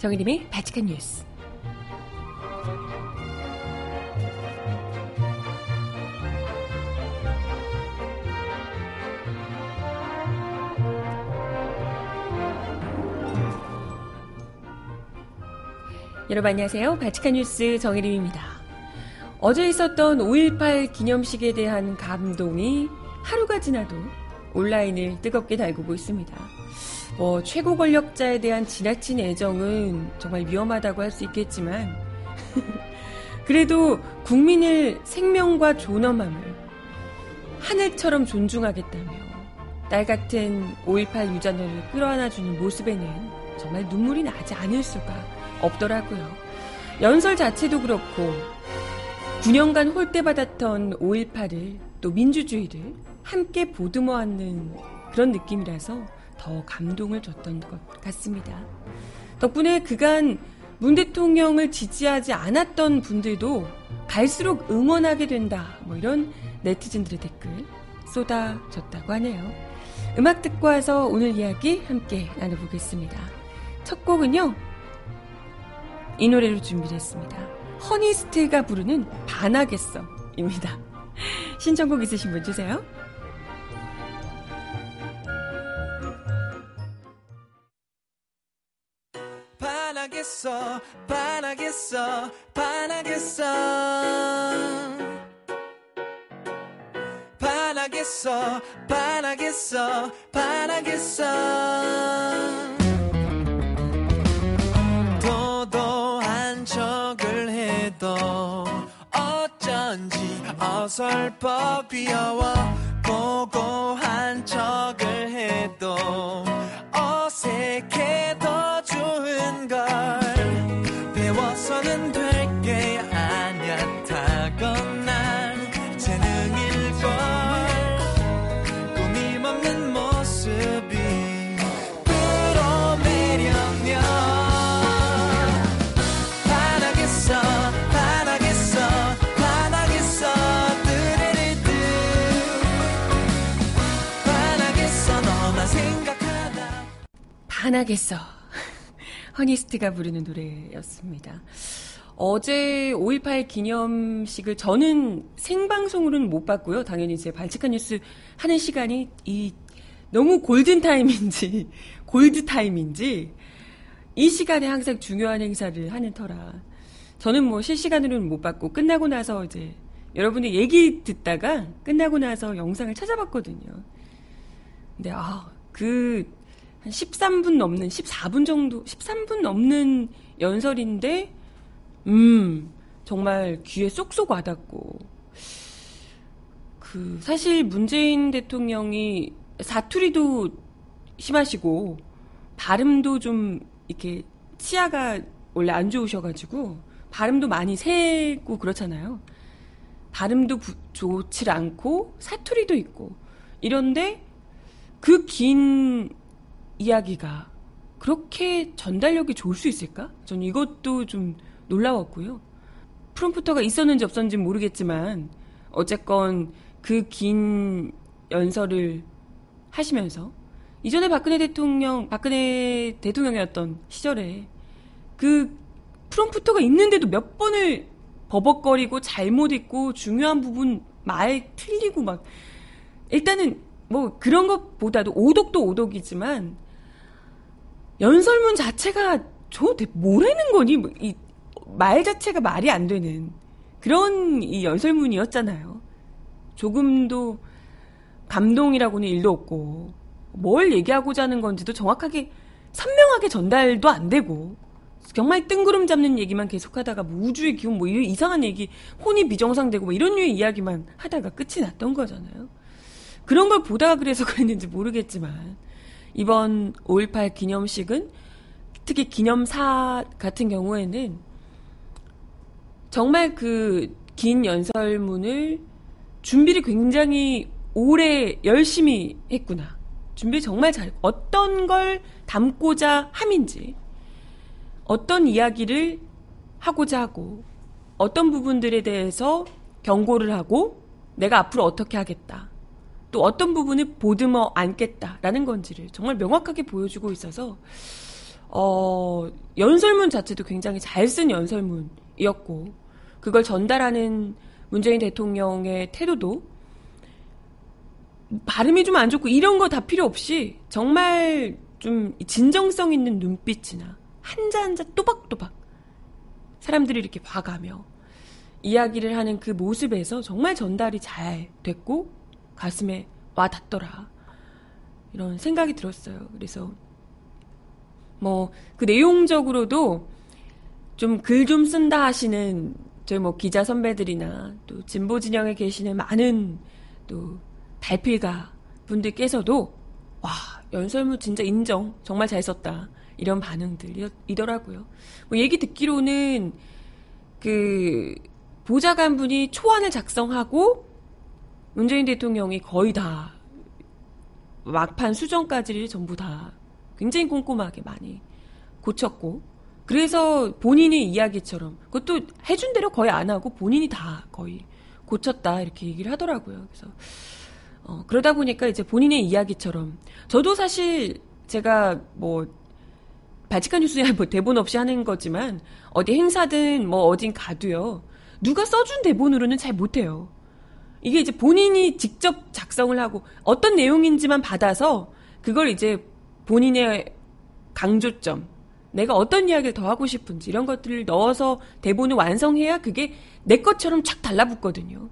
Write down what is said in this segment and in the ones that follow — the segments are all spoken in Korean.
정희림의 바칙한 뉴스. 여러분 안녕하세요. 바칙한 뉴스 정혜림입니다. 어제 있었던 5.18 기념식에 대한 감동이 하루가 지나도 온라인을 뜨겁게 달구고 있습니다. 뭐 최고 권력자에 대한 지나친 애정은 정말 위험하다고 할 수 있겠지만 그래도 국민의 생명과 존엄함을 하늘처럼 존중하겠다며 딸 같은 5.18 유전을 끌어안아주는 모습에는 정말 눈물이 나지 않을 수가 없더라고요. 연설 자체도 그렇고 9년간 홀대받았던 5.18을 또 민주주의를 함께 보듬어 안는 그런 느낌이라서 더 감동을 줬던 것 같습니다. 덕분에 그간 문 대통령을 지지하지 않았던 분들도 갈수록 응원하게 된다. 뭐 이런 네티즌들의 댓글 쏟아졌다고 하네요. 음악 듣고 와서 오늘 이야기 함께 나눠보겠습니다. 첫 곡은요. 이 노래를 준비를 했습니다. 허니스트가 부르는 반하겠어 입니다. 신청곡 있으신 분 주세요. 반하겠어 반하겠어. 반하겠어 반하겠어 반하겠어. 반하겠어 어설퍼 귀여워 고고한 척을 해도 어색해 반하겠어. 허니스트가 부르는 노래였습니다. 어제 5.18 기념식을 저는 생방송으로는 못 봤고요. 당연히 이제 발칙한 뉴스 하는 시간이 이 너무 골든타임인지, 골드타임인지, 이 시간에 항상 중요한 행사를 하는 터라. 저는 뭐 실시간으로는 못 봤고, 끝나고 나서 이제 여러분의 얘기 듣다가 끝나고 나서 영상을 찾아봤거든요. 근데, 아, 그 한 13분 넘는 14분 정도 13분 넘는 연설인데 음 정말 귀에 쏙쏙 와닿고 그 사실 문재인 대통령이 사투리도 심하시고 발음도 좀 이렇게 치아가 원래 안 좋으셔가지고 발음도 많이 새고 그렇잖아요. 발음도 부, 좋지 않고 사투리도 있고 이런데 그 긴 이야기가 그렇게 전달력이 좋을 수 있을까? 저는 이것도 좀 놀라웠고요. 프롬프터가 있었는지 없었는지 모르겠지만 어쨌건 그 긴 연설을 하시면서 이전에 박근혜 대통령, 박근혜 대통령이었던 시절에 그 프롬프터가 있는데도 몇 번을 버벅거리고 잘못 읽고 중요한 부분 말 틀리고 막 일단은 뭐 그런 것보다도 오독도 오독이지만 연설문 자체가 저 뭐라는 거니? 뭐 이말 자체가 말이 안 되는 그런 이 연설문이었잖아요. 조금도 감동이라고는 일도 없고 뭘 얘기하고자 하는 건지도 정확하게 선명하게 전달도 안 되고 정말 뜬구름 잡는 얘기만 계속하다가 뭐 우주의 기운 뭐 이런 이상한 얘기 혼이 비정상되고 뭐 이런 류의 이야기만 하다가 끝이 났던 거잖아요. 그런 걸 보다가 그래서 그랬는지 모르겠지만 이번 5.18 기념식은 특히 기념사 같은 경우에는 정말 그 긴 연설문을 준비를 굉장히 오래 열심히 했구나. 준비 정말 잘, 어떤 걸 담고자 함인지, 어떤 이야기를 하고자 하고, 어떤 부분들에 대해서 경고를 하고, 내가 앞으로 어떻게 하겠다. 또 어떤 부분을 보듬어 안겠다라는 건지를 정말 명확하게 보여주고 있어서 어, 연설문 자체도 굉장히 잘 쓴 연설문이었고, 그걸 전달하는 문재인 대통령의 태도도 발음이 좀 안 좋고 이런 거 다 필요 없이 정말 좀 진정성 있는 눈빛이나 한자 한자 또박또박 사람들이 이렇게 봐가며 이야기를 하는 그 모습에서 정말 전달이 잘 됐고 가슴에 와 닿더라. 이런 생각이 들었어요. 그래서 뭐 그 내용적으로도 좀 글좀 좀 쓴다 하시는 저희 뭐 기자 선배들이나 또 진보 진영에 계시는 많은 또 달필가 분들께서도 와 연설문 진짜 인정 정말 잘 썼다 이런 반응들이더라고요. 뭐 얘기 듣기로는 그 보좌관 분이 초안을 작성하고 문재인 대통령이 거의 다 막판 수정까지를 전부 다 굉장히 꼼꼼하게 많이 고쳤고 그래서 본인의 이야기처럼 그것도 해준 대로 거의 안 하고 본인이 다 거의 고쳤다 이렇게 얘기를 하더라고요. 그래서 어, 그러다 보니까 이제 본인의 이야기처럼 저도 사실 제가 뭐 바치칸 뉴스야 뭐 대본 없이 하는 거지만 어디 행사든 뭐 어딘 가도요 누가 써준 대본으로는 잘 못해요. 이게 이제 본인이 직접 작성을 하고 어떤 내용인지만 받아서 그걸 이제 본인의 강조점 내가 어떤 이야기를 더 하고 싶은지 이런 것들을 넣어서 대본을 완성해야 그게 내 것처럼 착 달라붙거든요.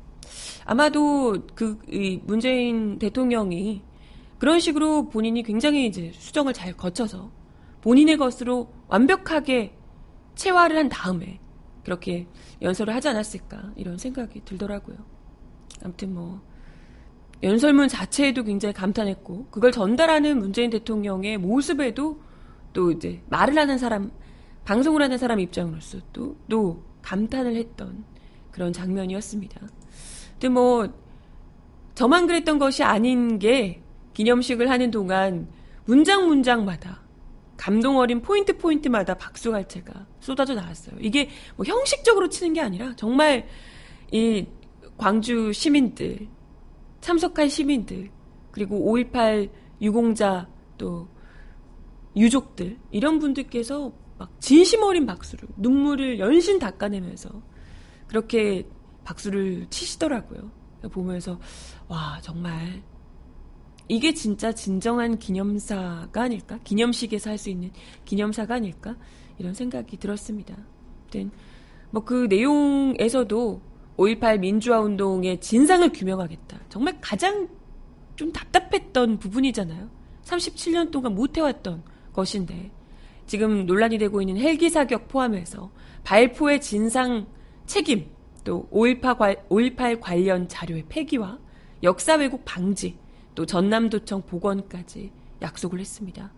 아마도 그 문재인 대통령이 그런 식으로 본인이 굉장히 이제 수정을 잘 거쳐서 본인의 것으로 완벽하게 체화를 한 다음에 그렇게 연설을 하지 않았을까 이런 생각이 들더라고요. 아무튼 뭐 연설문 자체에도 굉장히 감탄했고 그걸 전달하는 문재인 대통령의 모습에도 또 이제 말을 하는 사람 방송을 하는 사람 입장으로서 또, 또 감탄을 했던 그런 장면이었습니다. 근데 뭐 저만 그랬던 것이 아닌 게 기념식을 하는 동안 문장 문장마다 감동 어린 포인트 포인트마다 박수 갈채가 쏟아져 나왔어요. 이게 뭐 형식적으로 치는 게 아니라 정말 이 광주 시민들 참석한 시민들 그리고 5.18 유공자 또 유족들 이런 분들께서 막 진심 어린 박수를 눈물을 연신 닦아내면서 그렇게 박수를 치시더라고요. 보면서 와 정말 이게 진짜 진정한 기념사가 아닐까? 기념식에서 할 수 있는 기념사가 아닐까? 이런 생각이 들었습니다. 뭐그 내용에서도 5.18 민주화 운동의 진상을 규명하겠다. 정말 가장 좀 답답했던 부분이잖아요. 37년 동안 못해왔던 것인데 지금 논란이 되고 있는 헬기 사격 포함해서 발포의 진상 책임 또 5.18, 관련 자료의 폐기와 역사 왜곡 방지 또 전남도청 복원까지 약속을 했습니다.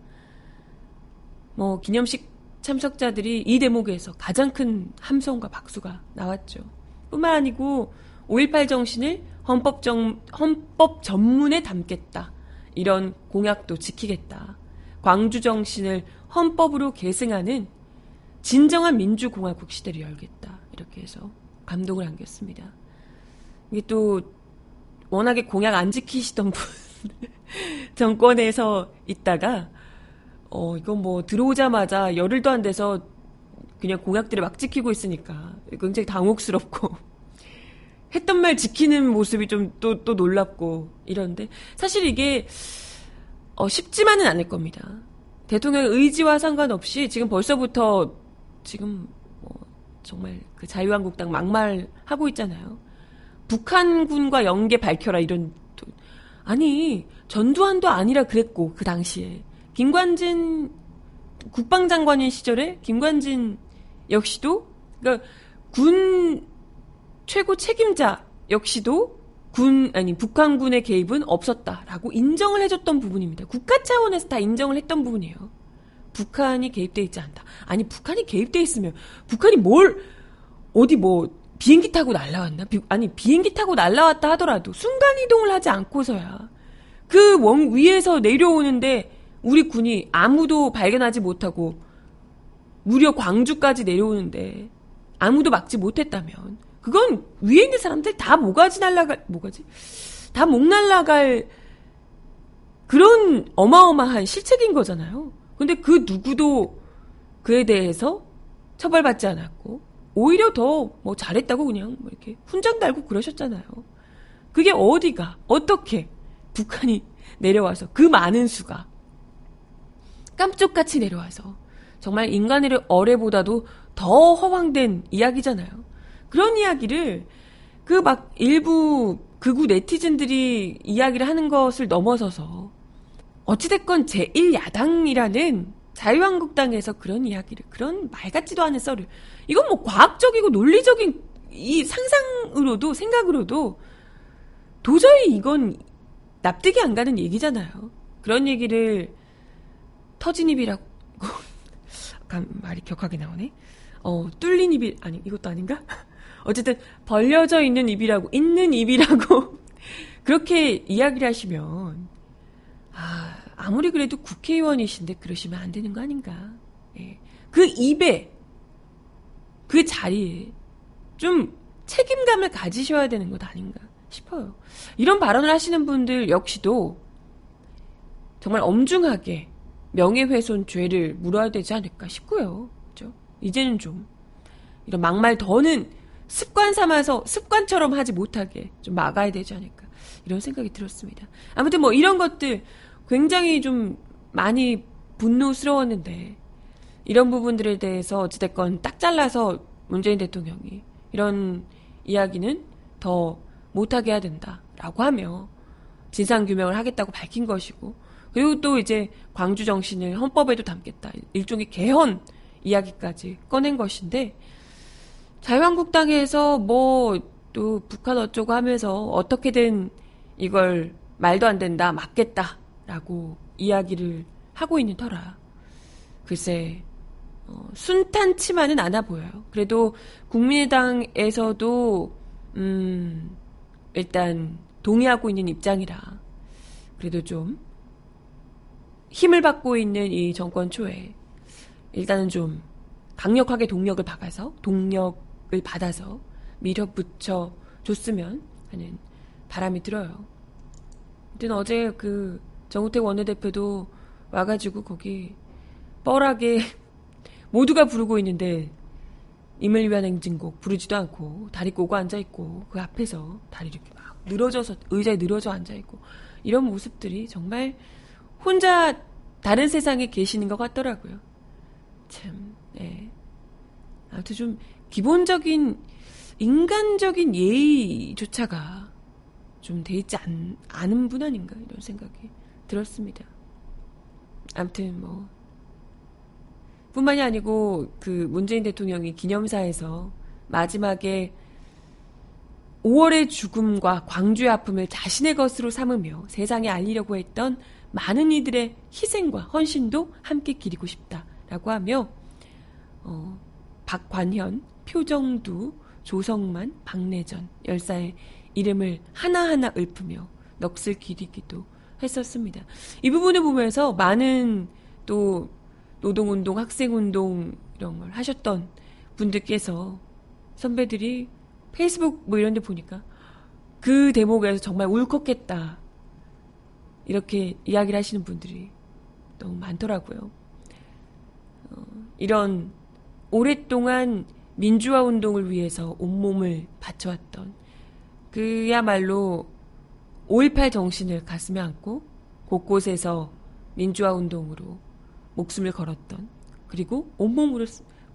뭐 기념식 참석자들이 이 대목에서 가장 큰 함성과 박수가 나왔죠. 뿐만 아니고 5.18 정신을 헌법, 정, 헌법 전문에 담겠다. 이런 공약도 지키겠다. 광주 정신을 헌법으로 계승하는 진정한 민주공화국 시대를 열겠다. 이렇게 해서 감동을 안겼습니다. 이게 또 워낙에 공약 안 지키시던 분 정권에서 있다가 어 이건 뭐 들어오자마자 열흘도 안 돼서 그냥 공약들을 막 지키고 있으니까 굉장히 당혹스럽고 했던 말 지키는 모습이 좀또또 놀랍고 이런데 사실 이게 어, 쉽지만은 않을 겁니다. 대통령의 의지와 상관없이 지금 벌써부터 지금 뭐 정말 그 자유한국당 막말 하고 있잖아요. 북한군과 연계 밝혀라 이런 아니 전두환도 아니라 그랬고 그 당시에 김관진 국방장관인 시절에 김관진 역시도 그러니까 군 최고 책임자 역시도 군 아니 북한군의 개입은 없었다라고 인정을 해줬던 부분입니다. 국가 차원에서 다 인정을 했던 부분이에요. 북한이 개입돼 있지 않다. 아니 북한이 개입돼 있으면 북한이 뭘 어디 뭐 비행기 타고 날라왔나? 비, 아니 비행기 타고 날라왔다 하더라도 순간 이동을 하지 않고서야 그 원 위에서 내려오는데 우리 군이 아무도 발견하지 못하고 무려 광주까지 내려오는데 아무도 막지 못했다면 그건 위에 있는 사람들 다 모가지 날라갈, 모가지? 다 목 날라갈 그런 어마어마한 실책인 거잖아요. 근데 그 누구도 그에 대해서 처벌받지 않았고 오히려 더 뭐 잘했다고 그냥 뭐 이렇게 훈장 달고 그러셨잖아요. 그게 어디가 어떻게 북한이 내려와서 그 많은 수가 깜짝같이 내려와서 정말 인간의 어뢰보다도 더 허황된 이야기잖아요. 그런 이야기를 그 막 일부 극우 네티즌들이 이야기를 하는 것을 넘어서서 어찌됐건 제1야당이라는 자유한국당에서 그런 이야기를, 그런 말 같지도 않은 썰을, 이건 뭐 과학적이고 논리적인 이 상상으로도, 생각으로도 도저히 이건 납득이 안 가는 얘기잖아요. 그런 얘기를 터진 입이라고, 약간 말이 격하게 나오네. 어, 뚫린 입이, 아니, 이것도 아닌가? 어쨌든, 벌려져 있는 입이라고, 있는 입이라고, 그렇게 이야기를 하시면, 아, 아무리 그래도 국회의원이신데 그러시면 안 되는 거 아닌가. 예. 그 입에, 그 자리에 좀 책임감을 가지셔야 되는 것 아닌가 싶어요. 이런 발언을 하시는 분들 역시도 정말 엄중하게 명예훼손 죄를 물어야 되지 않을까 싶고요. 그죠? 이제는 좀 이런 막말 더는 습관 삼아서 습관처럼 하지 못하게 좀 막아야 되지 않을까 이런 생각이 들었습니다. 아무튼 뭐 이런 것들 굉장히 좀 많이 분노스러웠는데 이런 부분들에 대해서 어찌됐건 딱 잘라서 문재인 대통령이 이런 이야기는 더 못하게 해야 된다라고 하며 진상규명을 하겠다고 밝힌 것이고 그리고 또 이제 광주 정신을 헌법에도 담겠다 일종의 개헌 이야기까지 꺼낸 것인데 자유한국당에서 뭐 또 북한 어쩌고 하면서 어떻게든 이걸 말도 안 된다 맞겠다라고 이야기를 하고 있는 터라 글쎄 어, 순탄치만은 않아 보여요. 그래도 국민의당에서도 음 일단 동의하고 있는 입장이라 그래도 좀 힘을 받고 있는 이 정권 초에 일단은 좀 강력하게 동력을 박아서 동력을 받아서 밀어붙여 줬으면 하는 바람이 들어요. 아무튼 어제 그 정우택 원내대표도 와가지고 거기 뻘하게 모두가 부르고 있는데 임을 위한 행진곡 부르지도 않고 다리 꼬고 앉아 있고 그 앞에서 다리 이렇게 막 늘어져서 의자에 늘어져 앉아 있고 이런 모습들이 정말 혼자 다른 세상에 계시는 것 같더라고요. 참, 네. 아무튼 좀 기본적인 인간적인 예의조차가 좀 돼 있지 않, 않은 분 아닌가 이런 생각이 들었습니다. 아무튼 뭐 뿐만이 아니고 그 문재인 대통령이 기념사에서 마지막에 5월의 죽음과 광주의 아픔을 자신의 것으로 삼으며 세상에 알리려고 했던 많은 이들의 희생과 헌신도 함께 기리고 싶다라고 하며 어, 박관현, 표정두, 조성만, 박내전 열사의 이름을 하나하나 읊으며 넋을 기리기도 했었습니다. 이 부분을 보면서 많은 또 노동운동, 학생운동 이런 걸 하셨던 분들께서 선배들이 페이스북 뭐 이런 데 보니까 그 대목에서 정말 울컥했다. 이렇게 이야기를 하시는 분들이 너무 많더라고요. 어, 이런 오랫동안 민주화 운동을 위해서 온몸을 바쳐왔던 그야말로 5.18 정신을 가슴에 안고 곳곳에서 민주화 운동으로 목숨을 걸었던 그리고 온몸으로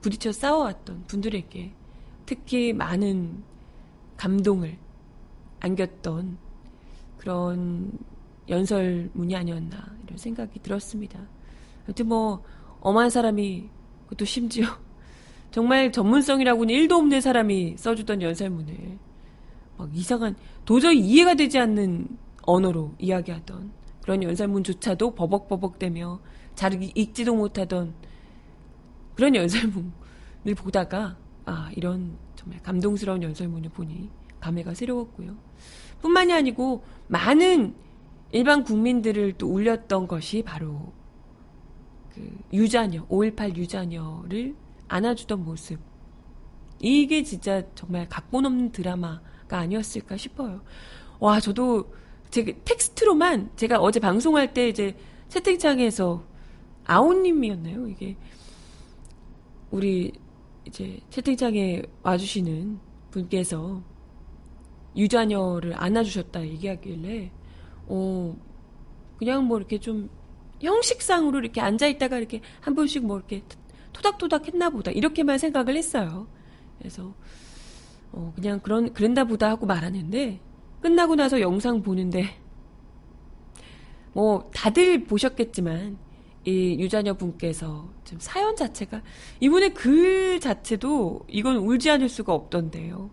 부딪혀 싸워왔던 분들에게 특히 많은 감동을 안겼던 그런 연설문이 아니었나 이런 생각이 들었습니다. 아무튼 뭐 엄한 사람이 그것도 심지어 정말 전문성이라고는 1도 없는 사람이 써주던 연설문을 막 이상한 도저히 이해가 되지 않는 언어로 이야기하던 그런 연설문조차도 버벅버벅대며 잘 읽지도 못하던 그런 연설문을 보다가 아 이런 정말 감동스러운 연설문을 보니 감회가 새로웠고요. 뿐만이 아니고 많은 일반 국민들을 또 울렸던 것이 바로 그 유자녀 5.18 유자녀를 안아주던 모습 이게 진짜 정말 각본 없는 드라마가 아니었을까 싶어요. 와 저도 제 텍스트로만 제가 어제 방송할 때 이제 채팅창에서 아오님이었나요? 이게 우리 이제 채팅창에 와주시는 분께서 유자녀를 안아주셨다 얘기하길래 어 그냥 뭐 이렇게 좀 형식상으로 이렇게 앉아 있다가 이렇게 한 번씩 뭐 이렇게 토닥토닥 했나 보다 이렇게만 생각을 했어요. 그래서 어 그냥 그런 그랬나 보다 하고 말하는데 끝나고 나서 영상 보는데 뭐 다들 보셨겠지만 이 유자녀 분께서 좀 사연 자체가 이분의 글 자체도 이건 울지 않을 수가 없던데요.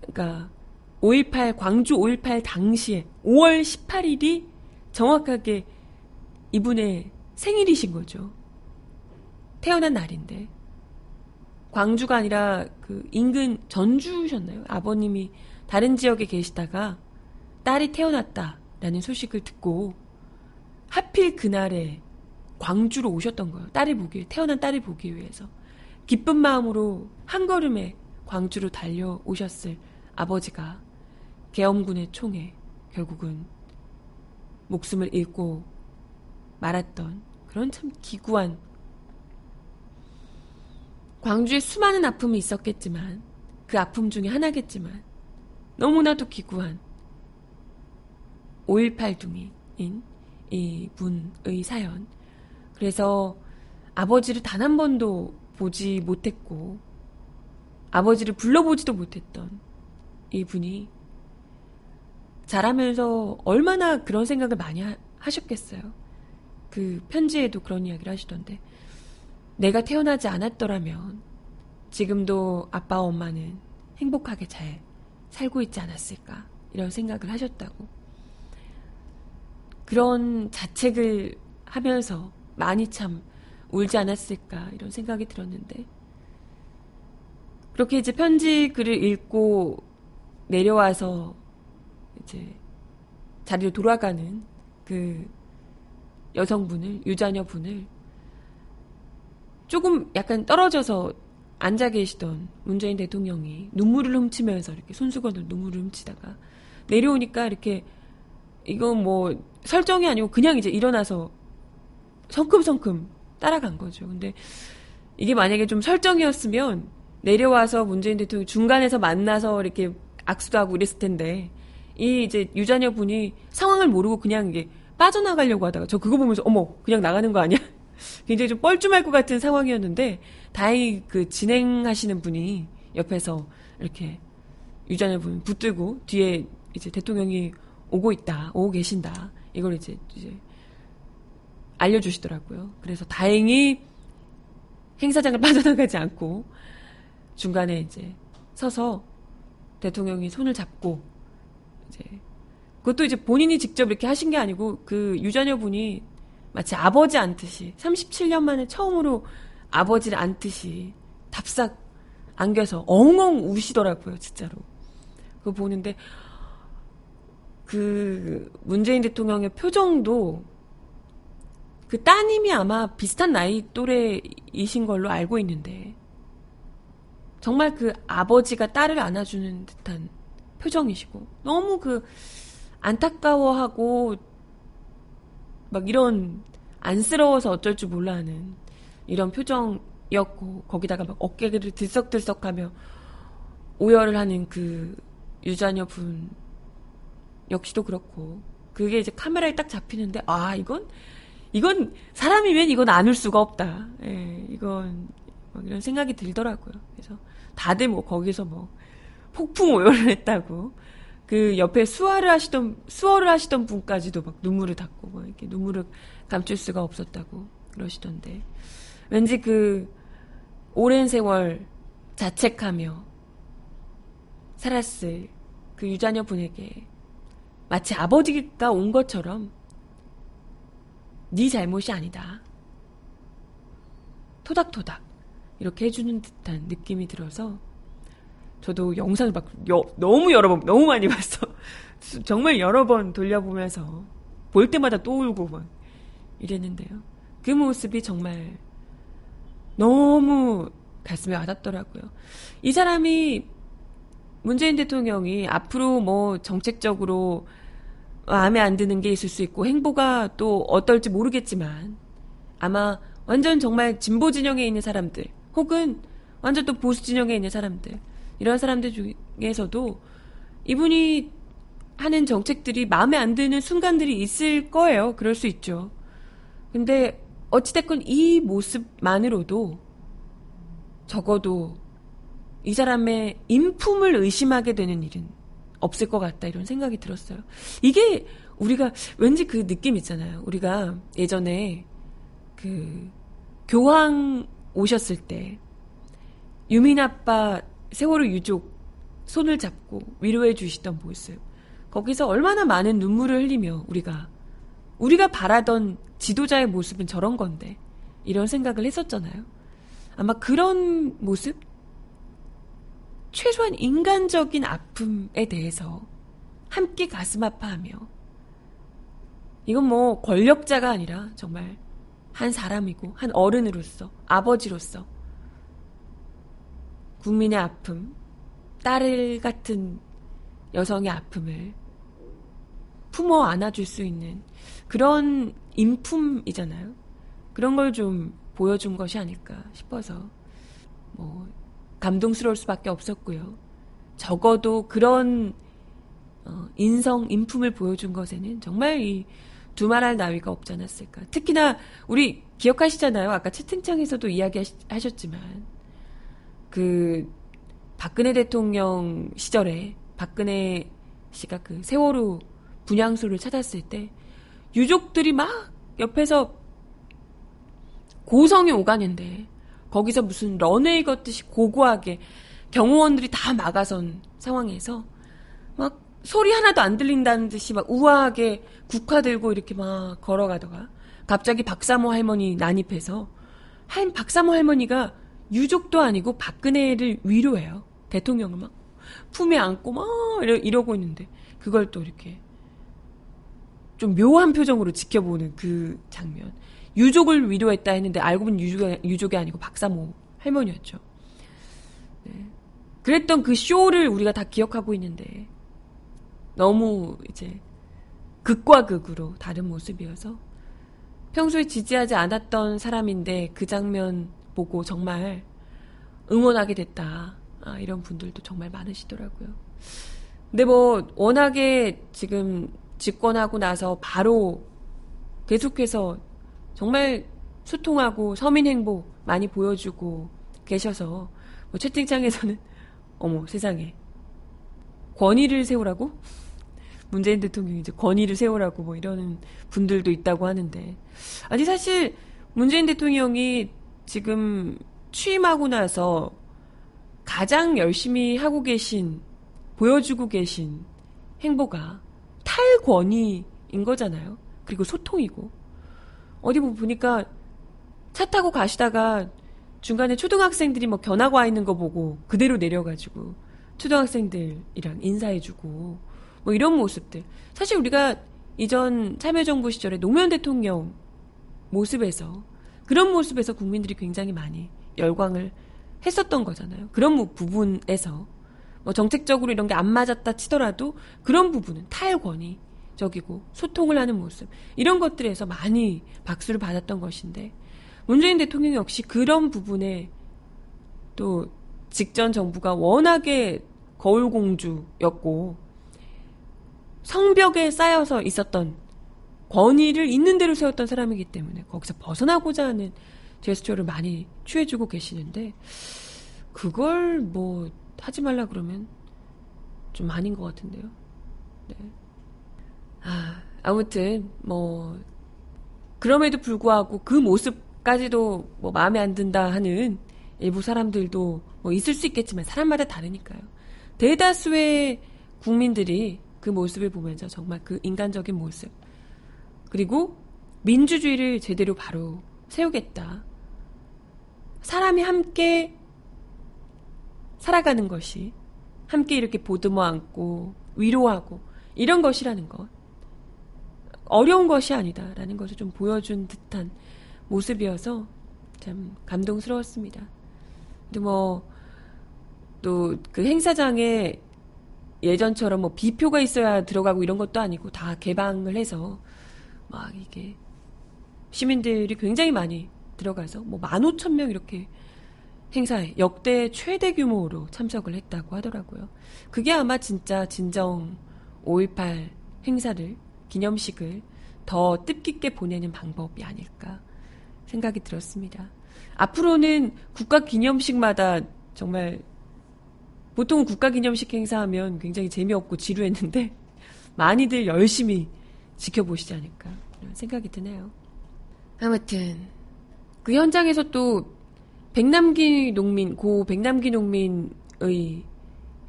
그러니까 5.18 광주 5.18 당시에 5월 18일이 정확하게 이분의 생일이신 거죠. 태어난 날인데 광주가 아니라 그 인근 전주셨나요? 아버님이 다른 지역에 계시다가 딸이 태어났다라는 소식을 듣고 하필 그날에 광주로 오셨던 거예요. 딸을 보기, 태어난 딸을 보기 위해서. 기쁜 마음으로 한 걸음에 광주로 달려오셨을 아버지가 계엄군의 총에 결국은 목숨을 잃고 말았던 그런 참 기구한 광주에 수많은 아픔이 있었겠지만 그 아픔 중에 하나겠지만 너무나도 기구한 5.18둥이인 이 분의 사연. 그래서 아버지를 단 한 번도 보지 못했고 아버지를 불러보지도 못했던 이 분이 자라면서 얼마나 그런 생각을 많이 하, 하셨겠어요. 그 편지에도 그런 이야기를 하시던데 내가 태어나지 않았더라면 지금도 아빠 엄마는 행복하게 잘 살고 있지 않았을까? 이런 생각을 하셨다고. 그런 자책을 하면서 많이 참 울지 않았을까? 이런 생각이 들었는데 그렇게 이제 편지 글을 읽고 내려와서 이제 자리로 돌아가는 그 여성분을 유자녀분을 조금 약간 떨어져서 앉아 계시던 문재인 대통령이 눈물을 훔치면서 이렇게 손수건으로 눈물을 훔치다가 내려오니까 이렇게 이건 뭐 설정이 아니고 그냥 이제 일어나서 성큼성큼 따라간 거죠. 근데 이게 만약에 좀 설정이었으면 내려와서 문재인 대통령이 중간에서 만나서 이렇게 악수도 하고 이랬을 텐데 이 이제 유자녀 분이 상황을 모르고 그냥 이게 빠져나가려고 하다가 저 그거 보면서 어머 그냥 나가는 거 아니야? 굉장히 좀 뻘쭘할 것 같은 상황이었는데 다행히 그 진행하시는 분이 옆에서 이렇게 유자녀 분 붙들고 뒤에 이제 대통령이 오고 있다, 오고 계신다 이걸 이제 이제 알려주시더라고요. 그래서 다행히 행사장을 빠져나가지 않고 중간에 이제 서서 대통령이 손을 잡고 이제 그것도 이제 본인이 직접 이렇게 하신 게 아니고 그 유자녀 분이 마치 아버지 안듯이 37년 만에 처음으로 아버지를 안듯이 답싹 안겨서 엉엉 우시더라고요, 진짜로. 그거 보는데 그 문재인 대통령의 표정도 그 따님이 아마 비슷한 나이 또래이신 걸로 알고 있는데 정말 그 아버지가 딸을 안아주는 듯한 표정이시고 너무 그 안타까워하고 막 이런 안쓰러워서 어쩔 줄 몰라 하는 이런 표정이었고 거기다가 막 어깨를 들썩들썩하며 오열을 하는 그 유자녀 분 역시도 그렇고 그게 이제 카메라에 딱 잡히는데 아 이건 이건 사람이면 이건 안울 수가 없다. 예, 이건 막 이런 생각이 들더라고요. 그래서 다들 뭐 거기서 뭐 폭풍 오열을 했다고 그 옆에 수화를 하시던 수어를 하시던 분까지도 막 눈물을 닦고 뭐 이렇게 눈물을 감출 수가 없었다고 그러시던데 왠지 그 오랜 세월 자책하며 살았을 그 유자녀 분에게 마치 아버지가 온 것처럼 네 잘못이 아니다. 토닥토닥 이렇게 해주는 듯한 느낌이 들어서 저도 영상을 막 여, 너무 여러 번 너무 많이 봤어. 정말 여러 번 돌려보면서 볼 때마다 또 울고 막 이랬는데요. 그 모습이 정말 너무 가슴에 와닿더라고요. 이 사람이 문재인 대통령이 앞으로 뭐 정책적으로 마음에 안 드는 게 있을 수 있고 행보가 또 어떨지 모르겠지만 아마 완전 정말 진보 진영에 있는 사람들 혹은 완전 또 보수 진영에 있는 사람들 이런 사람들 중에서도 이분이 하는 정책들이 마음에 안 드는 순간들이 있을 거예요. 그럴 수 있죠. 근데 어찌됐건 이 모습만으로도 적어도 이 사람의 인품을 의심하게 되는 일은 없을 것 같다 이런 생각이 들었어요. 이게 우리가 왠지 그 느낌 있잖아요. 우리가 예전에 그 교황 오셨을 때 유민 아빠 세월호 유족 손을 잡고 위로해 주시던 모습. 거기서 얼마나 많은 눈물을 흘리며 우리가 우리가 바라던 지도자의 모습은 저런 건데 이런 생각을 했었잖아요. 아마 그런 모습 최소한 인간적인 아픔에 대해서 함께 가슴 아파하며 이건 뭐 권력자가 아니라 정말 한 사람이고 한 어른으로서 아버지로서 국민의 아픔, 딸을 같은 여성의 아픔을 품어 안아줄 수 있는 그런 인품이잖아요. 그런 걸 좀 보여준 것이 아닐까 싶어서 뭐 감동스러울 수밖에 없었고요. 적어도 그런 어, 인성, 인품을 보여준 것에는 정말 이 두말할 나위가 없지 않았을까. 특히나 우리 기억하시잖아요. 아까 채팅창에서도 이야기하셨지만 그 박근혜 대통령 시절에 박근혜 씨가 그 세월호 분향소를 찾았을 때 유족들이 막 옆에서 고성이 오가는데 거기서 무슨 런웨이 걷듯이 고고하게 경호원들이 다 막아선 상황에서 막 소리 하나도 안 들린다는 듯이 막 우아하게 국화 들고 이렇게 막 걸어가다가 갑자기 박사모 할머니 난입해서 한 박사모 할머니가 유족도 아니고 박근혜를 위로해요. 대통령을 막 품에 안고 막 이러, 고 있는데 그걸 또 이렇게 좀 묘한 표정으로 지켜보는 그 장면. 유족을 위로했다 했는데 알고 보니 유족이, 유족이 아니고 박사모 할머니였죠. 네. 그랬던 그 쇼를 우리가 다 기억하고 있는데 너무 이제 극과 극으로 다른 모습이어서 평소에 지지하지 않았던 사람인데 그 장면 보고 정말 응원하게 됐다. 아, 이런 분들도 정말 많으시더라고요. 근데 뭐 워낙에 지금 집권하고 나서 바로 계속해서 정말 소통하고 서민 행복 많이 보여주고 계셔서 뭐 채팅창에서는 어머 세상에 권위를 세우라고 문재인 대통령이 이제 권위를 세우라고 뭐 이러는 분들도 있다고 하는데 아니 사실 문재인 대통령이 지금 취임하고 나서 가장 열심히 하고 계신 보여주고 계신 행보가 탈권위인 거잖아요. 그리고 소통이고 어디 보니까 차 타고 가시다가 중간에 초등학생들이 뭐 견학 와 있는 거 보고 그대로 내려가지고 초등학생들이랑 인사해주고 뭐 이런 모습들. 사실 우리가 이전 참여정부 시절에 노무현 대통령 모습에서 그런 모습에서 국민들이 굉장히 많이 열광을 했었던 거잖아요. 그런 부분에서 뭐 정책적으로 이런 게 안 맞았다 치더라도 그런 부분은 탈권이 적이고 소통을 하는 모습 이런 것들에서 많이 박수를 받았던 것인데 문재인 대통령 역시 그런 부분에 또 직전 정부가 워낙에 거울공주였고 성벽에 쌓여서 있었던 권위를 있는 대로 세웠던 사람이기 때문에 거기서 벗어나고자 하는 제스처를 많이 취해주고 계시는데 그걸 뭐 하지 말라 그러면 좀 아닌 것 같은데요. 네. 아, 아무튼 뭐 그럼에도 불구하고 그 모습까지도 뭐 마음에 안 든다 하는 일부 사람들도 뭐 있을 수 있겠지만 사람마다 다르니까요. 대다수의 국민들이 그 모습을 보면서 정말 그 인간적인 모습 그리고 민주주의를 제대로 바로 세우겠다. 사람이 함께 살아가는 것이 함께 이렇게 보듬어 안고 위로하고 이런 것이라는 것. 어려운 것이 아니다라는 것을 좀 보여준 듯한 모습이어서 참 감동스러웠습니다. 근데 뭐, 또 그 행사장에 예전처럼 뭐 비표가 있어야 들어가고 이런 것도 아니고 다 개방을 해서 막 이게 시민들이 굉장히 많이 들어가서 뭐 15,000명 이렇게 행사에 역대 최대 규모로 참석을 했다고 하더라고요. 그게 아마 진짜 진정 5.18 행사를, 기념식을 더 뜻깊게 보내는 방법이 아닐까 생각이 들었습니다. 앞으로는 국가 기념식마다 정말 보통 국가 기념식 행사하면 굉장히 재미없고 지루했는데 많이들 열심히 지켜보시지 않을까 이런 생각이 드네요. 아무튼 그 현장에서 또 백남기 농민 고 백남기 농민의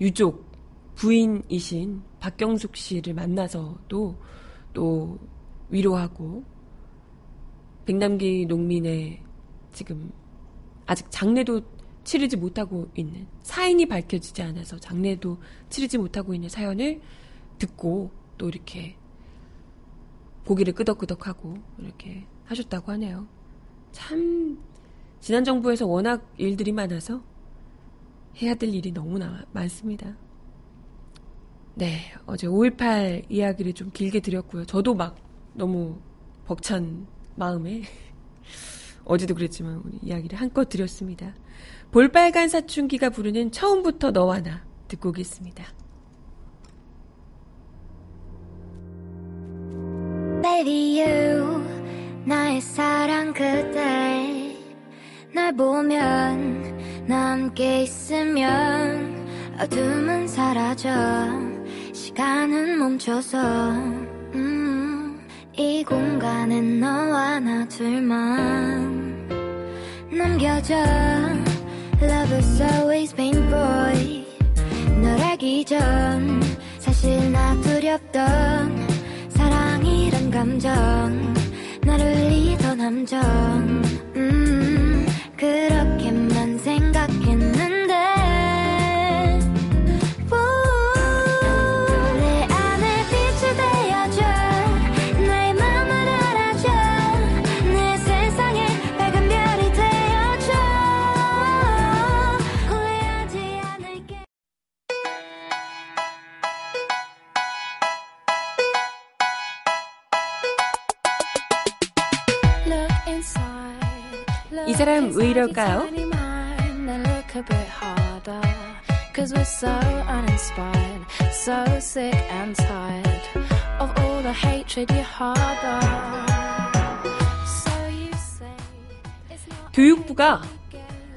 유족 부인이신 박경숙 씨를 만나서도 또 위로하고 백남기 농민의 지금 아직 장례도 치르지 못하고 있는 사인이 밝혀지지 않아서 장례도 치르지 못하고 있는 사연을 듣고 또 이렇게 고기를 끄덕끄덕하고 이렇게 하셨다고 하네요. 참 지난 정부에서 워낙 일들이 많아서 해야 될 일이 너무나 많습니다. 네, 어제 5.18 이야기를 좀 길게 드렸고요. 저도 막 너무 벅찬 마음에 어제도 그랬지만 우리 이야기를 한껏 드렸습니다. 볼빨간 사춘기가 부르는 처음부터 너와 나 듣고 오겠습니다. Baby you 나의 사랑 그대 날 보면 나 함께 있으면 어둠은 사라져 시간은 멈춰서. 음, 이 공간엔 너와 나 둘만 남겨져. Love is always been boy. 널 알기 전 사실 나 두렵던 감정 나를 울리던 함정 사람 왜 이럴까요? Cause we're so uninspired, so sick and tired of all the hatred you harbor. So you say it's not 교육부가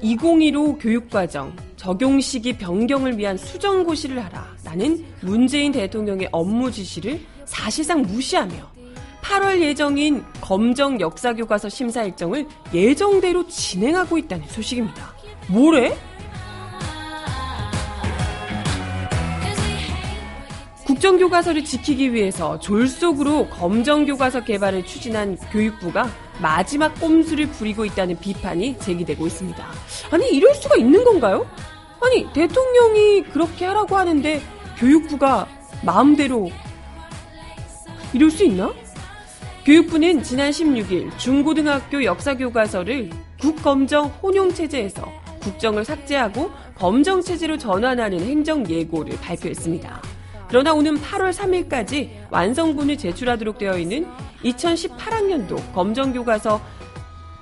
2015 교육과정 적용 시기 변경을 위한 수정고시를 하라. 라는 문재인 대통령의 업무 지시를 사실상 무시하며 8월 예정인 검정 역사 교과서 심사 일정을 예정대로 진행하고 있다는 소식입니다. 뭐래? 국정교과서를 지키기 위해서 졸속으로 검정교과서 개발을 추진한 교육부가 마지막 꼼수를 부리고 있다는 비판이 제기되고 있습니다. 아니, 이럴 수가 있는 건가요? 아니, 대통령이 그렇게 하라고 하는데 교육부가 마음대로 이럴 수 있나? 교육부는 지난 16일 중고등학교 역사 교과서를 국검정 혼용체제에서 국정을 삭제하고 검정체제로 전환하는 행정 예고를 발표했습니다. 그러나 오는 8월 3일까지 완성본을 제출하도록 되어 있는 2018학년도 검정교과서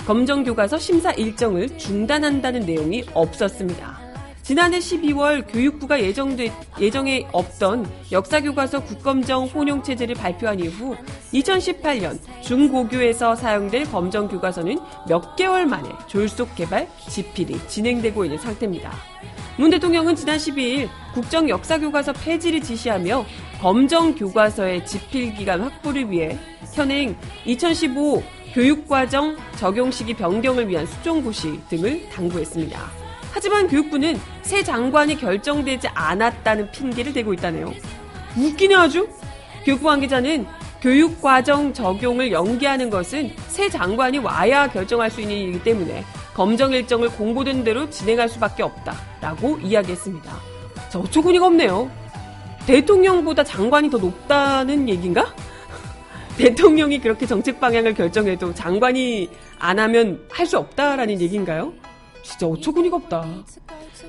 검정교과서 심사 일정을 중단한다는 내용이 없었습니다. 지난해 12월 교육부가 예정돼, 예정에 없던 역사교과서 국검정 혼용체제를 발표한 이후 2018년 중고교에서 사용될 검정 교과서는 몇 개월 만에 졸속 개발, 집필이 진행되고 있는 상태입니다. 문 대통령은 지난 12일 국정 역사교과서 폐지를 지시하며 검정 교과서의 집필 기간 확보를 위해 현행 2015 교육과정 적용 시기 변경을 위한 수정고시 등을 당부했습니다. 하지만 교육부는 새 장관이 결정되지 않았다는 핑계를 대고 있다네요. 웃기네 아주. 교육부 관계자는 교육과정 적용을 연기하는 것은 새 장관이 와야 결정할 수 있는 일이기 때문에 검정 일정을 공고된 대로 진행할 수밖에 없다라고 이야기했습니다. 저 어처구니가 없네요. 대통령보다 장관이 더 높다는 얘기인가? 대통령이 그렇게 정책 방향을 결정해도 장관이 안 하면 할 수 없다라는 얘기인가요? 진짜 어처구니가 없다.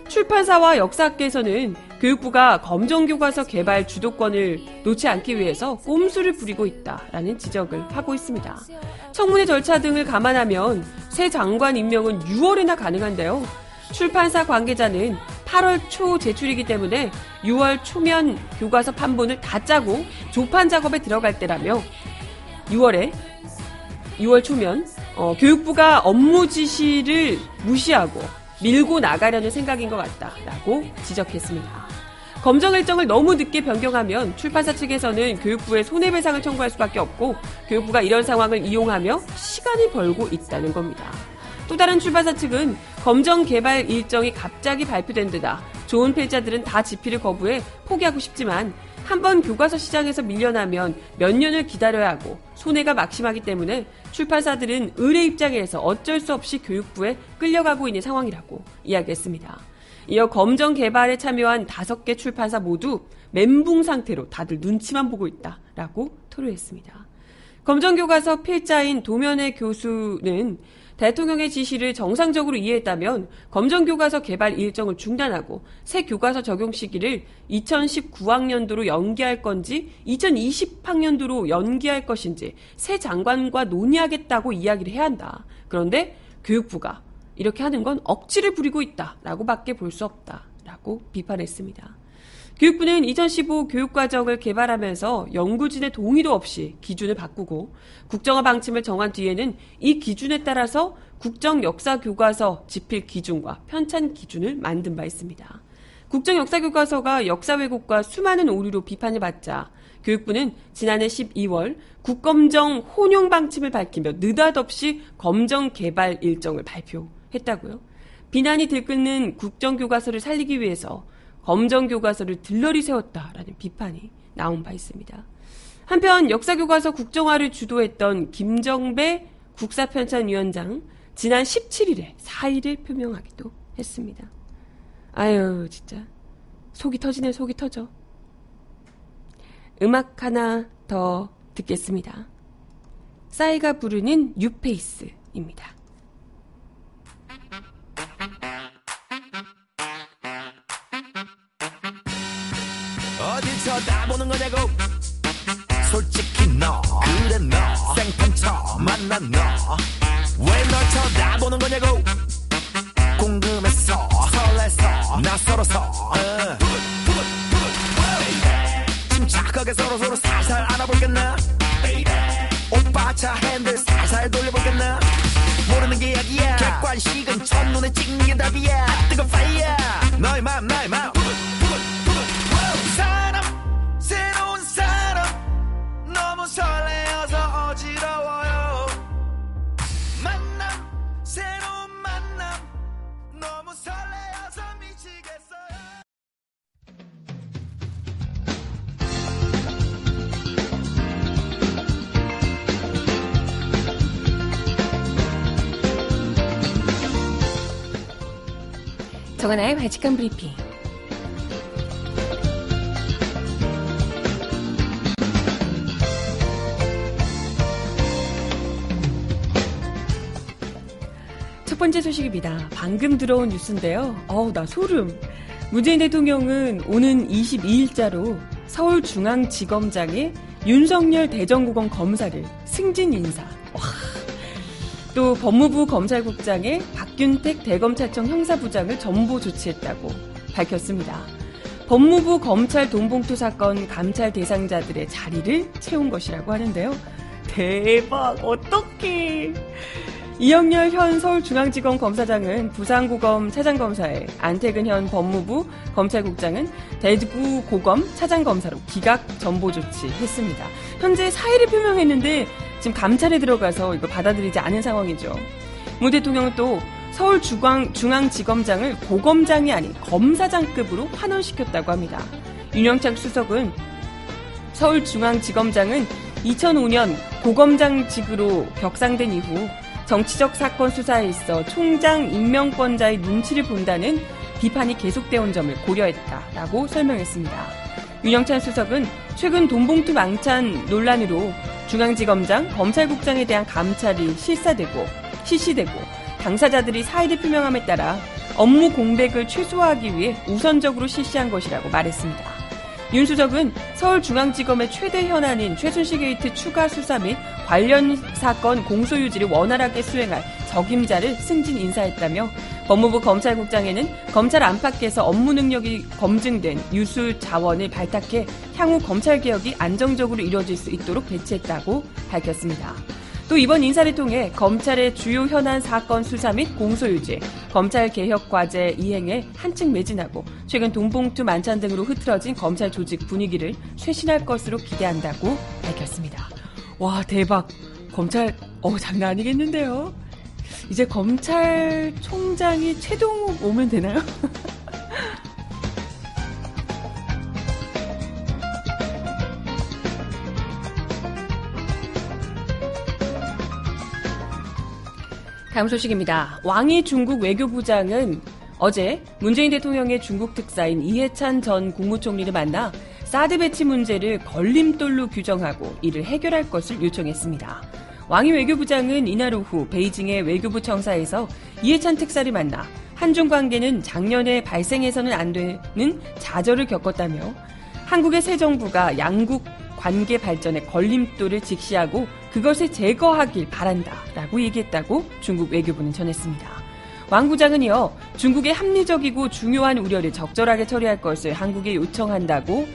출판사와 역사학계에서는 교육부가 검정교과서 개발 주도권을 놓지 않기 위해서 꼼수를 부리고 있다라는 지적을 하고 있습니다. 청문회 절차 등을 감안하면 새 장관 임명은 6월에나 가능한데요. 출판사 관계자는 8월 초 제출이기 때문에 6월 초면 교과서 판본을 다 짜고 조판 작업에 들어갈 때라며 6월에 6월 초면 어, 교육부가 업무 지시를 무시하고 밀고 나가려는 생각인 것 같다라고 지적했습니다. 검정 일정을 너무 늦게 변경하면 출판사 측에서는 교육부에 손해배상을 청구할 수밖에 없고 교육부가 이런 상황을 이용하며 시간을 벌고 있다는 겁니다. 또 다른 출판사 측은 검정 개발 일정이 갑자기 발표된 데다 좋은 필자들은 다 집필을 거부해 포기하고 싶지만 한번 교과서 시장에서 밀려나면 몇 년을 기다려야 하고 손해가 막심하기 때문에 출판사들은 의뢰 입장에서 어쩔 수 없이 교육부에 끌려가고 있는 상황이라고 이야기했습니다. 이어 검정 개발에 참여한 다섯 개 출판사 모두 멘붕 상태로 다들 눈치만 보고 있다라고 토로했습니다. 검정 교과서 필자인 도면의 교수는 대통령의 지시를 정상적으로 이해했다면 검정 교과서 개발 일정을 중단하고 새 교과서 적용 시기를 2019학년도로 연기할 건지 2020학년도로 연기할 것인지 새 장관과 논의하겠다고 이야기를 해야 한다. 그런데 교육부가 이렇게 하는 건 억지를 부리고 있다라고밖에 볼 수 없다라고 비판했습니다. 교육부는 2015 교육과정을 개발하면서 연구진의 동의도 없이 기준을 바꾸고 국정화 방침을 정한 뒤에는 이 기준에 따라서 국정 역사 교과서 집필 기준과 편찬 기준을 만든 바 있습니다. 국정 역사 교과서가 역사 왜곡과 수많은 오류로 비판을 받자 교육부는 지난해 12월 국검정 혼용 방침을 밝히며 느닷없이 검정 개발 일정을 발표했다고요. 비난이 들끓는 국정교과서를 살리기 위해서 검정 교과서를 들러리 세웠다라는 비판이 나온 바 있습니다. 한편 역사교과서 국정화를 주도했던 김정배 국사편찬위원장 지난 17일에 사의를 표명하기도 했습니다. 아유 진짜 속이 터지네 속이 터져. 음악 하나 더 듣겠습니다. 싸이가 부르는 뉴페이스입니다. 쳐다보는 거냐고. 솔직히 너 그래 너 생판 처음 만난 너왜 널 쳐다보는 거냐고? 궁금했어 설레서 낯설어서. 어. 침착하게 서로 서로 살살 알아볼겠나? 오빠 차 핸들 살살 돌려볼겠나? 모르는 게 약이야. 객관식은 첫눈에 찍는 게 답이야. 뜨거 파이어 너의 맘 나의 맘사 설레어서 어지러워요. 만남 새로운 만남. 너무 설레어서 미치겠어요. 정하나의 발칙한 브리핑. 번째 소식입니다. 방금 들어온 뉴스인데요. 어우, 나 소름. 문재인 대통령은 오는 22일자로 서울중앙지검장에 윤석열 대전구검 검사를 승진 인사. 와. 또 법무부 검찰국장에 박균택 대검찰청 형사부장을 전보 조치했다고 밝혔습니다. 법무부 검찰 돈봉투 사건 감찰 대상자들의 자리를 채운 것이라고 하는데요. 대박, 어떡해. 이영렬 현 서울중앙지검 검사장은 부산고검 차장검사에 안태근 현 법무부 검찰국장은 대구고검 차장검사로 기각 전보 조치했습니다. 현재 사의를 표명했는데 지금 감찰에 들어가서 이거 받아들이지 않은 상황이죠. 문 대통령은 또 서울중앙지검장을 고검장이 아닌 검사장급으로 환원시켰다고 합니다. 윤영창 수석은 서울중앙지검장은 2005년 고검장직으로 격상된 이후 정치적 사건 수사에 있어 총장 임명권자의 눈치를 본다는 비판이 계속되어 온 점을 고려했다라고 설명했습니다. 윤영찬 수석은 최근 돈봉투 망찬 논란으로 중앙지검장, 검찰국장에 대한 감찰이 실사되고 실시되고 당사자들이 사의를 표명함에 따라 업무 공백을 최소화하기 위해 우선적으로 실시한 것이라고 말했습니다. 윤수석은 서울중앙지검의 최대 현안인 최순실 게이트 추가 수사 및 관련 사건 공소유지를 원활하게 수행할 적임자를 승진 인사했다며 법무부 검찰국장에는 검찰 안팎에서 업무 능력이 검증된 우수 자원을 발탁해 향후 검찰 개혁이 안정적으로 이루어질 수 있도록 배치했다고 밝혔습니다. 또 이번 인사를 통해 검찰의 주요 현안 사건 수사 및 공소 유지, 검찰 개혁 과제 이행에 한층 매진하고 최근 돈봉투 만찬 등으로 흐트러진 검찰 조직 분위기를 쇄신할 것으로 기대한다고 밝혔습니다. 와 대박! 검찰 어 장난 아니겠는데요? 이제 검찰총장이 최동욱 오면 되나요? 다음 소식입니다. 왕이 중국 외교부장은 어제 문재인 대통령의 중국 특사인 이해찬 전 국무총리를 만나 사드 배치 문제를 걸림돌로 규정하고 이를 해결할 것을 요청했습니다. 왕이 외교부장은 이날 오후 베이징의 외교부 청사에서 이해찬 특사를 만나 한중 관계는 작년에 발생해서는 안 되는 좌절을 겪었다며 한국의 새 정부가 양국 관계 발전에 걸림돌을 직시하고 그것을 제거하길 바란다 라고 얘기했다고 중국 외교부는 전했습니다. 왕 부장은 이어 중국의 합리적이고 중요한 우려를 적절하게 처리할 것을 한국에 요청한다고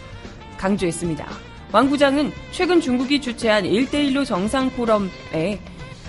강조했습니다. 왕 부장은 최근 중국이 주최한 1대1로 정상 포럼에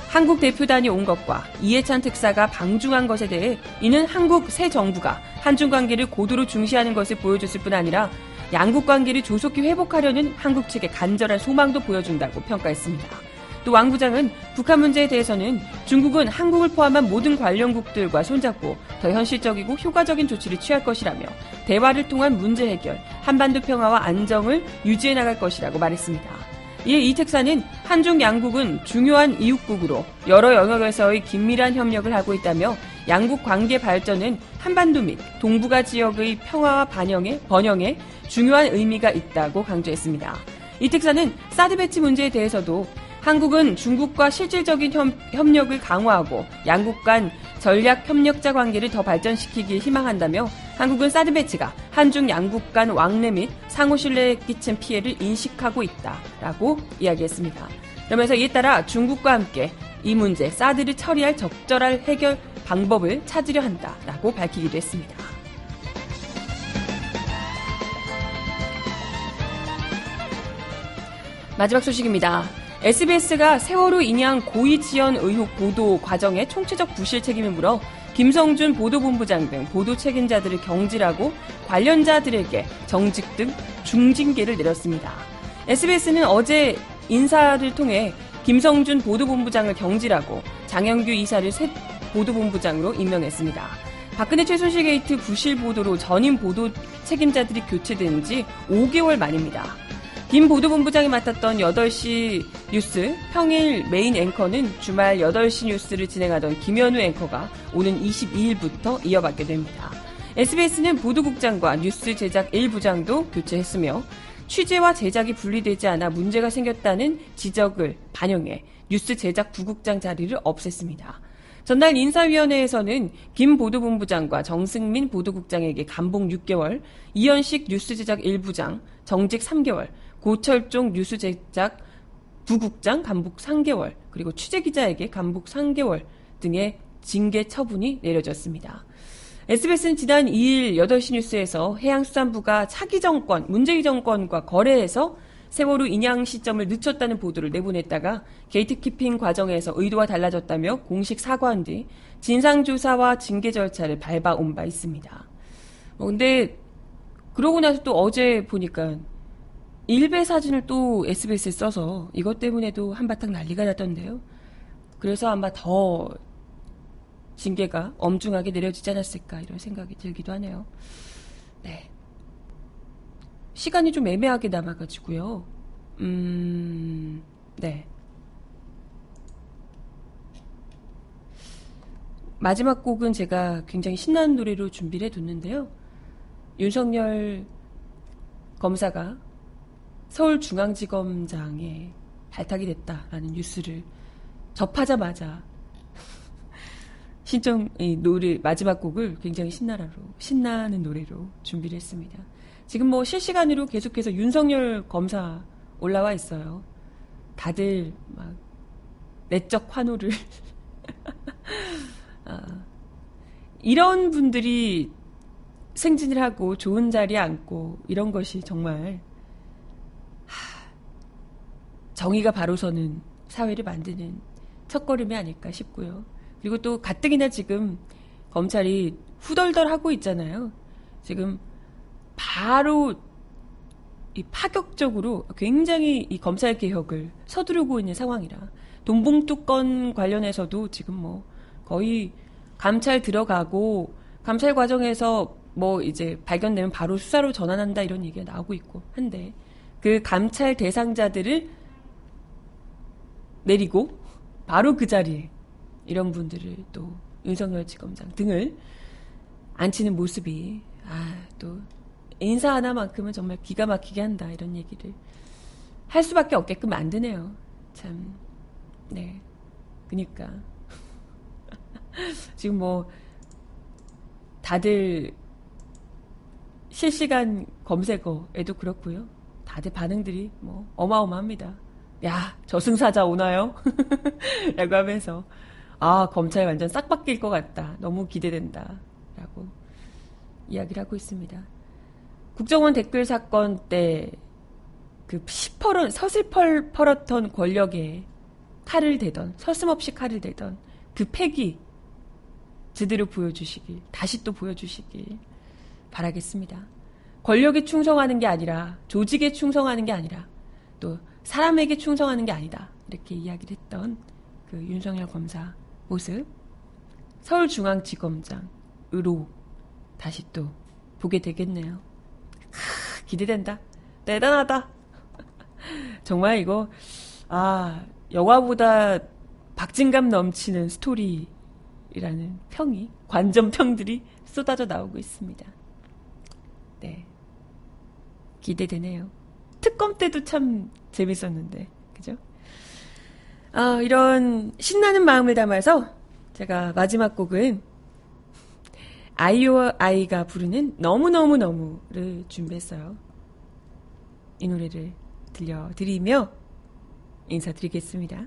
한국 대표단이 온 것과 이해찬 특사가 방중한 것에 대해 이는 한국 새 정부가 한중 관계를 고도로 중시하는 것을 보여줬을 뿐 아니라 양국 관계를 조속히 회복하려는 한국 측의 간절한 소망도 보여준다고 평가했습니다. 또 왕 부장은 북한 문제에 대해서는 중국은 한국을 포함한 모든 관련국들과 손잡고 더 현실적이고 효과적인 조치를 취할 것이라며 대화를 통한 문제 해결, 한반도 평화와 안정을 유지해 나갈 것이라고 말했습니다. 이에 이 특사는 한중 양국은 중요한 이웃국으로 여러 영역에서의 긴밀한 협력을 하고 있다며 양국 관계 발전은 한반도 및 동북아 지역의 평화와 반영에, 번영에 중요한 의미가 있다고 강조했습니다. 이 특사는 사드 배치 문제에 대해서도 한국은 중국과 실질적인 협, 력을 강화하고 양국 간 전략 협력자 관계를 더 발전시키길 희망한다며 한국은 사드 배치가 한중 양국 간 왕래 및 상호 신뢰에 끼친 피해를 인식하고 있다라고 이야기했습니다. 그러면서 이에 따라 중국과 함께 이 문제 사드를 처리할 적절한 해결 방법을 찾으려 한다라고 밝히기도 했습니다. 마지막 소식입니다. SBS가 세월호 인양 고의 지연 의혹 보도 과정의 총체적 부실 책임을 물어 김성준 보도본부장 등 보도 책임자들을 경질하고 관련자들에게 정직 등 중징계를 내렸습니다. SBS는 어제 인사를 통해 김성준 보도본부장을 경질하고 장영규 이사를 새 보도본부장으로 임명했습니다. 박근혜 최순실 게이트 부실 보도로 전임 보도 책임자들이 교체된 지 5개월 만입니다. 김 보도본부장이 맡았던 8시 뉴스 평일 메인 앵커는 주말 8시 뉴스를 진행하던 김현우 앵커가 오는 22일부터 이어받게 됩니다. SBS는 보도국장과 뉴스 제작 1부장도 교체했으며 취재와 제작이 분리되지 않아 문제가 생겼다는 지적을 반영해 뉴스 제작 부국장 자리를 없앴습니다. 전날 인사위원회에서는 김 보도본부장과 정승민 보도국장에게 감봉 6개월, 이현식 뉴스 제작 1부장, 정직 3개월, 고철종 뉴스 제작 부국장 감봉 3개월, 그리고 취재기자에게 감봉 3개월 등의 징계 처분이 내려졌습니다. SBS는 지난 2일 8시 뉴스에서 해양수산부가 차기 정권, 문재인 정권과 거래해서 세월호 인양 시점을 늦췄다는 보도를 내보냈다가 게이트키핑 과정에서 의도와 달라졌다며 공식 사과한 뒤 진상조사와 징계 절차를 밟아온 바 있습니다. 뭐 근데 그러고 나서 또 어제 보니까 일베 사진을 또 SBS에 써서 이것 때문에도 한바탕 난리가 났던데요. 그래서 아마 더 징계가 엄중하게 내려지지 않았을까 이런 생각이 들기도 하네요. 네. 시간이 좀 애매하게 남아가지고요. 음, 네. 마지막 곡은 제가 굉장히 신나는 노래로 준비를 해뒀는데요. 윤석열 검사가 신청 이 노래 마지막 곡을 굉장히 신나라로 신나는 노래로 준비를 했습니다. 지금 뭐 실시간으로 계속해서 윤석열 검사 올라와 있어요. 다들 막 내적 환호를 아, 이런 분들이 승진을 하고 좋은 자리에 앉고 이런 것이 정말 하, 정의가 바로 서는 사회를 만드는 첫걸음이 아닐까 싶고요. 그리고 또 가뜩이나 지금 검찰이 후덜덜 하고 있잖아요. 지금 바로 이 파격적으로 굉장히 이 검찰 개혁을 서두르고 있는 상황이라 돈봉투 건 관련해서도 지금 뭐 거의 감찰 들어가고 감찰 과정에서 뭐 이제 발견되면 바로 수사로 전환한다 이런 얘기가 나오고 있고 한데 그 감찰 대상자들을 내리고 바로 그 자리에 이런 분들을 또 윤석열 지검장 등을 앉히는 모습이 아 또 인사 하나만큼은 정말 기가 막히게 한다 이런 얘기를 할 수밖에 없게끔 만드네요. 참 네. 그니까 지금 뭐 다들 실시간 검색어에도 그렇고요. 다들 반응들이 뭐 어마어마합니다. 야 저승사자 오나요? 라고 하면서 아 검찰 완전 싹 바뀔 것 같다. 너무 기대된다. 라고 이야기를 하고 있습니다. 국정원 댓글 사건 때 그 시퍼런 서슬펄 펄었던 권력에 칼을 대던 서슴없이 칼을 대던 그 패기 제대로 보여주시길 다시 또 보여주시길 바라겠습니다. 권력에 충성하는 게 아니라 조직에 충성하는 게 아니라 또 사람에게 충성하는 게 아니다 이렇게 이야기를 했던 그 윤석열 검사 모습 서울중앙지검장으로 다시 또 보게 되겠네요. 크, 기대된다. 대단하다. 정말 이거 아 영화보다 박진감 넘치는 스토리라는 평이 관전 평들이 쏟아져 나오고 있습니다. 네 기대되네요. 특검 때도 참 재밌었는데 그죠? 아 이런 신나는 마음을 담아서 제가 마지막 곡은 아이오와 아이가 부르는 너무너무너무를 준비했어요. 이 노래를 들려드리며 인사드리겠습니다.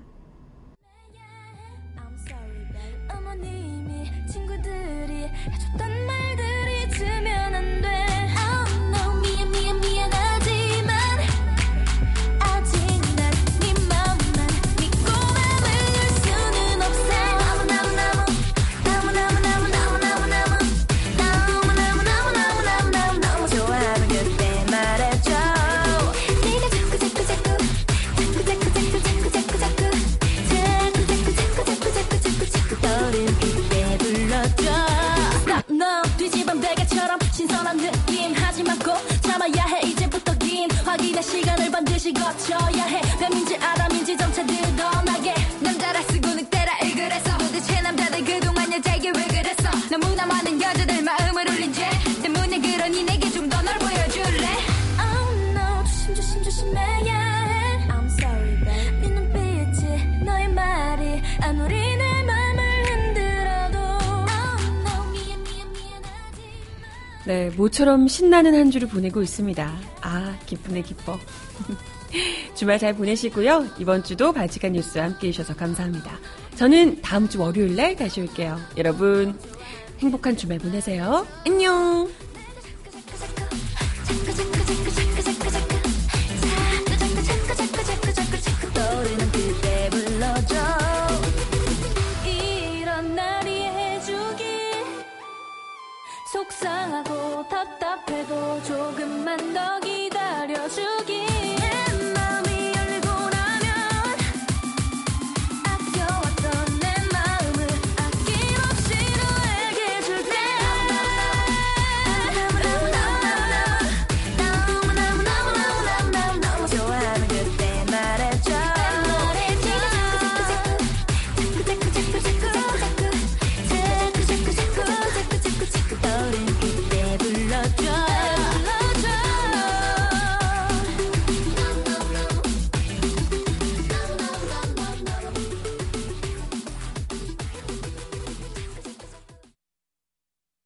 신선한 느낌. 하지만 꼭 참아야 해. 이제부터 긴 확인의 시간을 반드시 거쳐야 해. 뱀인지 아담인지 점차 드러나게. 남자라 쓰고 늑대라 일그랬어 도대체 남자들 그동안 여자에게 왜 그랬어? 너무나 많은 여자들 마음을 울린 죄. 때문에 그러니 내게 좀 더 널 보여줄래? Oh no. 조심 조심 조심해야 해. I'm sorry babe. 네 눈빛이 너의 말이 아무리 네, 모처럼 신나는 한 주를 보내고 있습니다. 아, 기쁘네, 기뻐. 주말 잘 보내시고요. 이번 주도 바지간 뉴스와 함께 해주셔서 감사합니다. 저는 다음 주 월요일 날 다시 올게요. 여러분, 행복한 주말 보내세요. 안녕! 답답해도 조금만 더 기다려